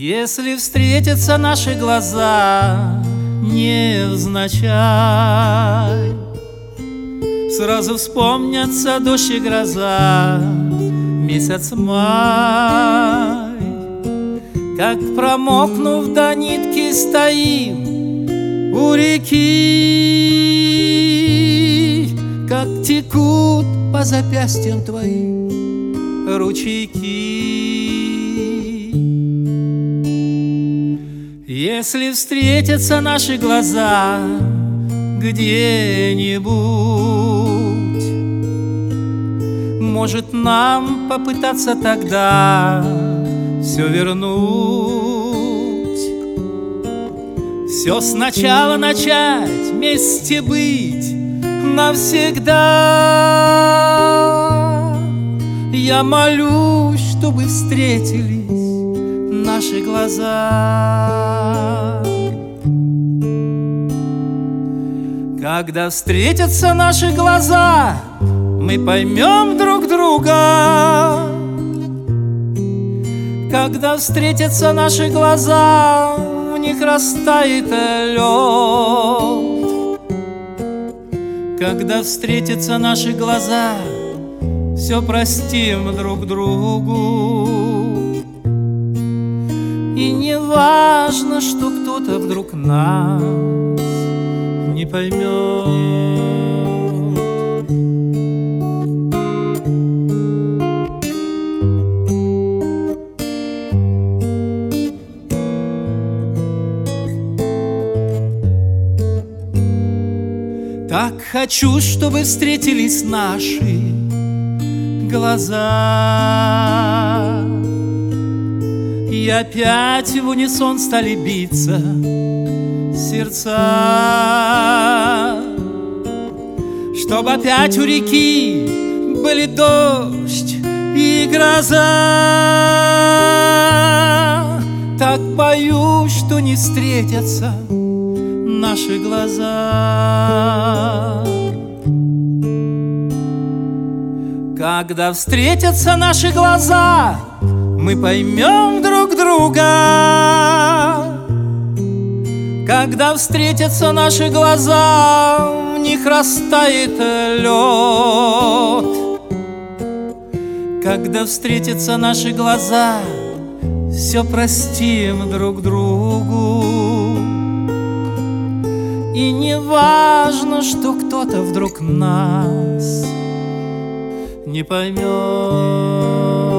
Если встретятся наши глаза невзначай Сразу вспомнятся дождь и гроза Месяц май. Как промокнув до нитки стоим У реки. Как текут по запястьям твоим ручейки Если встретятся наши глаза где-нибудь, Может нам попытаться тогда все вернуть, Все сначала начать, вместе быть навсегда. Я молюсь, чтобы встретились наши глаза. Когда встретятся наши глаза, мы поймем друг друга. Когда встретятся наши глаза, в них растает лед. Когда встретятся наши глаза, все простим друг другу. И не важно, что кто-то вдруг нас не поймет. Так хочу, чтобы встретились наши глаза и опять в унисон стали биться сердца. Чтоб опять у реки были дождь и гроза. Так боюсь, что не встретятся наши глаза. Когда встретятся наши глаза, мы поймем друг друга. Когда встретятся наши глаза, в них растает лед. Когда встретятся наши глаза, все простим друг другу. И не важно, что кто-то вдруг нас не поймет.